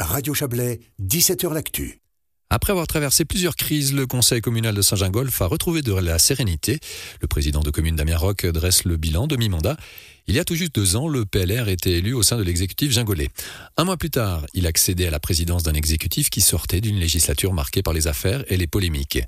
Radio Chablais, 17h L'Actu. Après avoir traversé plusieurs crises, le conseil communal de Saint-Gingolph a retrouvé de la sérénité. Le président de commune Damien dresse le bilan de mi-mandat. Il y a tout juste deux ans, le PLR était élu au sein de l'exécutif gingolais. Un mois plus tard, il accédait à la présidence d'un exécutif qui sortait d'une législature marquée par les affaires et les polémiques.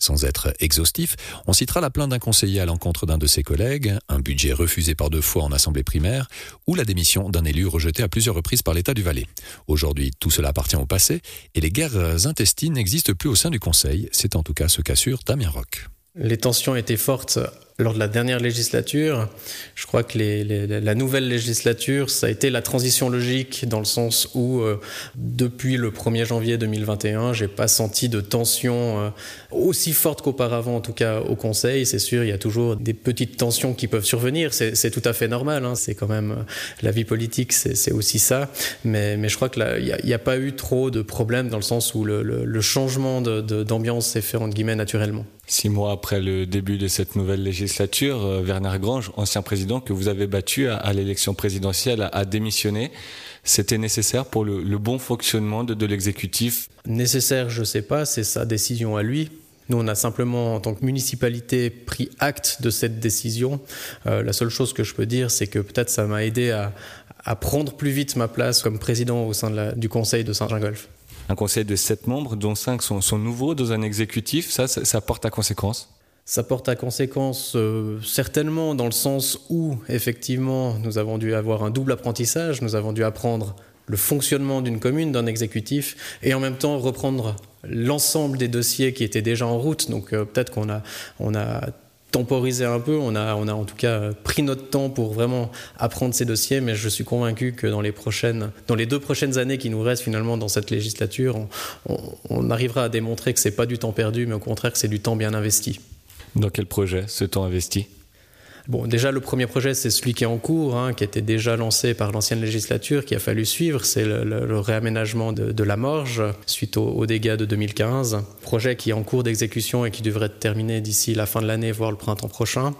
Sans être exhaustif, on citera la plainte d'un conseiller à l'encontre d'un de ses collègues, un budget refusé par deux fois en assemblée primaire, ou la démission d'un élu rejeté à plusieurs reprises par l'État du Valais. Aujourd'hui, tout cela appartient au passé et les guerres intestines n'existent plus au sein du Conseil. C'est en tout cas ce qu'assure Damien Roch. Les tensions étaient fortes lors de la dernière législature. Je crois que la nouvelle législature, ça a été la transition logique dans le sens où, euh, depuis le 1er janvier 2021, j'ai pas senti de tension euh, aussi forte qu'auparavant, en tout cas au Conseil. C'est sûr, il y a toujours des petites tensions qui peuvent survenir. C'est tout à fait normal. Hein. C'est quand même euh, la vie politique, c'est aussi ça. Mais, je crois qu'il n'y a, pas eu trop de problèmes dans le sens où le, le changement d'ambiance s'est fait entre guillemets naturellement. Six mois après le début de cette nouvelle législature, euh, Werner Grange, ancien président que vous avez battu à, l'élection présidentielle, a, démissionné. C'était nécessaire pour le, bon fonctionnement de, l'exécutif? Nécessaire, je ne sais pas, c'est sa décision à lui. Nous, on a simplement, en tant que municipalité, pris acte de cette décision. Euh, la seule chose que je peux dire, c'est que peut-être ça m'a aidé à, prendre plus vite ma place comme président au sein du conseil de Saint-Gingolph un conseil de sept membres, dont cinq sont, nouveaux dans un exécutif. Ça, ça, porte à conséquence? Ça porte à conséquence euh, certainement dans le sens où, effectivement, nous avons dû avoir un double apprentissage. Nous avons dû apprendre le fonctionnement d'une commune, d'un exécutif, et en même temps reprendre l'ensemble des dossiers qui étaient déjà en route. Donc euh, peut-être qu'on a, on temporisé un peu. On a, on en tout cas pris notre temps pour vraiment apprendre ces dossiers, mais je suis convaincu que dans les deux prochaines années qui nous restent finalement dans cette législature, on, arrivera à démontrer que c'est pas du temps perdu, mais au contraire que c'est du temps bien investi. Dans quel projet ce temps investi Bon, déjà, le premier projet, c'est celui qui est en cours, hein, qui était déjà lancé par l'ancienne législature, qui a fallu suivre. C'est le, réaménagement de, la Morge suite aux, dégâts de 2015. Projet qui est en cours d'exécution et qui devrait être terminé d'ici la fin de l'année, voire le printemps prochain.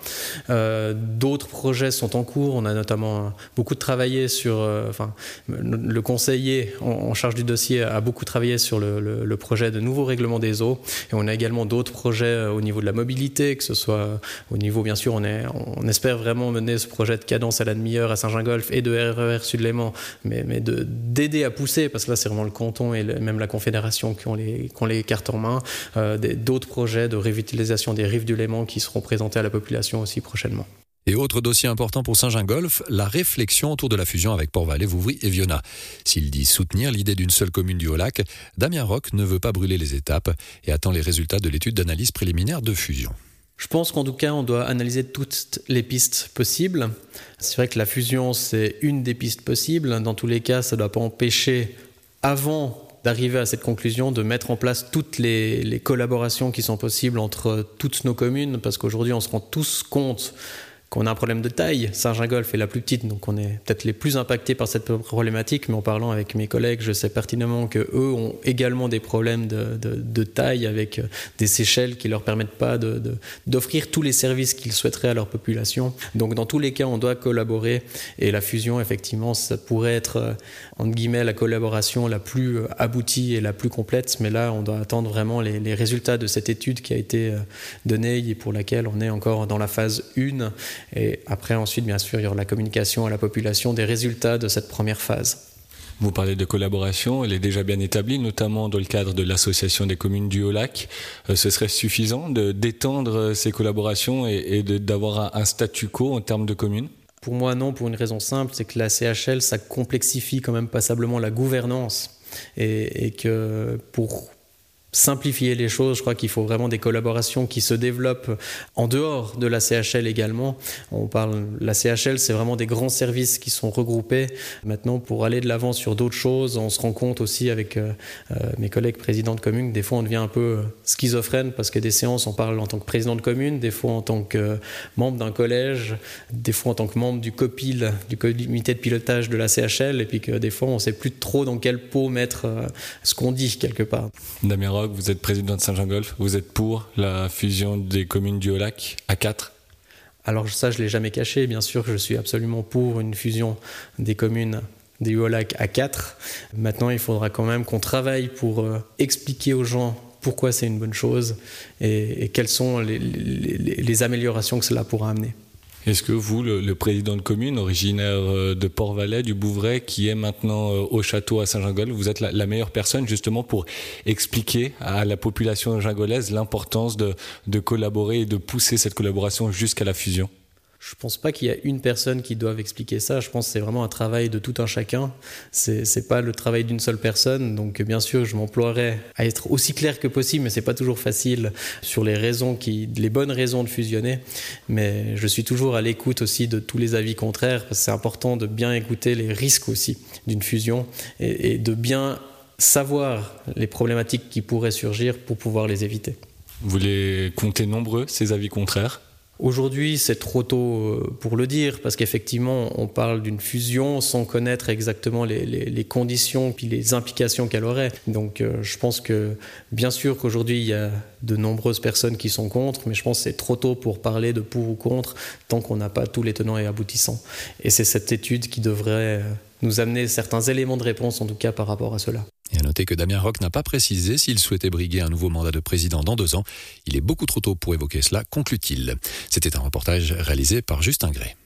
Euh, d'autres projets sont en cours. On a notamment beaucoup travaillé sur. Euh, enfin, le conseiller en, charge du dossier a beaucoup travaillé sur le, projet de nouveau règlement des eaux. Et on a également d'autres projets euh, au niveau de la mobilité, que ce soit au niveau, bien sûr, on est espère vraiment mener ce projet de cadence à la demi-heure à Saint-Gingolph et de RER Sud-Léman, mais, d'aider à pousser, parce que là c'est vraiment le canton et même la Confédération qui ont les, qui ont les cartes en main, euh, d'autres projets de révitalisation des rives du Léman qui seront présentés à la population aussi prochainement. Et autre dossier important pour Saint-Gingolph, la réflexion autour de la fusion avec Port-Valais, Vouvry et Viona. S'il dit soutenir l'idée d'une seule commune du Haut-Lac, Damien Roch ne veut pas brûler les étapes et attend les résultats de l'étude d'analyse préliminaire de fusion. Je pense qu'en tout cas, on doit analyser toutes les pistes possibles. C'est vrai que la fusion, c'est une des pistes possibles. Dans tous les cas, ça ne doit pas empêcher, avant d'arriver à cette conclusion, de mettre en place toutes les, collaborations qui sont possibles entre toutes nos communes, parce qu'aujourd'hui, on se rend tous compte qu'on a un problème de taille. Saint-Gingolph est la plus petite, donc on est peut-être les plus impactés par cette problématique, mais en parlant avec mes collègues, je sais pertinemment que eux ont également des problèmes de, taille avec euh, des séchelles qui leur permettent pas d'offrir tous les services qu'ils souhaiteraient à leur population. Donc dans tous les cas, on doit collaborer et la fusion, effectivement, ça pourrait être, euh, entre guillemets, la collaboration la plus euh, aboutie et la plus complète, mais là, on doit attendre vraiment les, les résultats de cette étude qui a été donnée et pour laquelle on est encore dans la phase 1 et après, ensuite, bien sûr, il y aura la communication à la population des résultats de cette première phase. Vous parlez de collaboration, elle est déjà bien établie, notamment dans le cadre de l'association des communes du Haut-Lac. Euh, ce serait suffisant d'étendre ces collaborations et, d'avoir un, statu quo en termes de communes? Pour moi, non, pour une raison simple, c'est que la CHL, ça complexifie quand même passablement la gouvernance. Et, et que pour simplifier les choses. Je crois qu'il faut vraiment des collaborations qui se développent en dehors de la CHL également. On parle, la CHL, c'est vraiment des grands services qui sont regroupés. Maintenant, pour aller de l'avant sur d'autres choses, on se rend compte aussi avec euh, euh, mes collègues présidents de communes, des fois on devient un peu euh, schizophrène parce que des séances, on parle en tant que président de commune, des fois en tant que membre d'un collège, des fois en tant que membre du COPIL, du comité de pilotage de la CHL, et puis que des fois on ne sait plus trop dans quel pot mettre ce qu'on dit quelque part vous êtes président de Saint-Jean-Golf, vous êtes pour la fusion des communes du Haut-Lac à 4 Alors ça, je ne l'ai jamais caché. Bien sûr, je suis absolument pour une fusion des communes des UOLAC à 4. Maintenant, il faudra quand même qu'on travaille pour euh, expliquer aux gens pourquoi c'est une bonne chose et, quelles sont les améliorations que cela pourra amener. Est-ce que vous, le, président de commune, originaire euh, de Port-Valais, du Bouvray, qui est maintenant euh, au château à Saint-Gingol, vous êtes la, meilleure personne justement pour expliquer à la population gingolaise l'importance de collaborer et de pousser cette collaboration jusqu'à la fusion? Je pense pas qu'il y a une personne qui doive expliquer ça. Je pense que c'est vraiment un travail de tout un chacun. C'est n'est pas le travail d'une seule personne. Donc bien sûr, je m'emploierai à être aussi clair que possible, mais c'est pas toujours facile sur les raisons qui, les bonnes raisons de fusionner. Mais je suis toujours à l'écoute aussi de tous les avis contraires. Parce que c'est important de bien écouter les risques aussi d'une fusion et, et de bien savoir les problématiques qui pourraient surgir pour pouvoir les éviter. Vous les comptez nombreux, ces avis contraires? Aujourd'hui, c'est trop tôt euh, pour le dire, parce qu'effectivement, on parle d'une fusion sans connaître exactement les, conditions puis les implications qu'elle aurait. Donc, euh, je pense que, bien sûr qu'aujourd'hui, il y a de nombreuses personnes qui sont contre, mais je pense que c'est trop tôt pour parler de pour ou contre tant qu'on n'a pas tous les tenants et aboutissants. Et c'est cette étude qui devrait euh, nous amener certains éléments de réponse, en tout cas par rapport à cela. Que Damien Roch n'a pas précisé s'il souhaitait briguer un nouveau mandat de président dans deux ans. Il est beaucoup trop tôt pour évoquer cela, conclut-il. C'était un reportage réalisé par Justin Gray.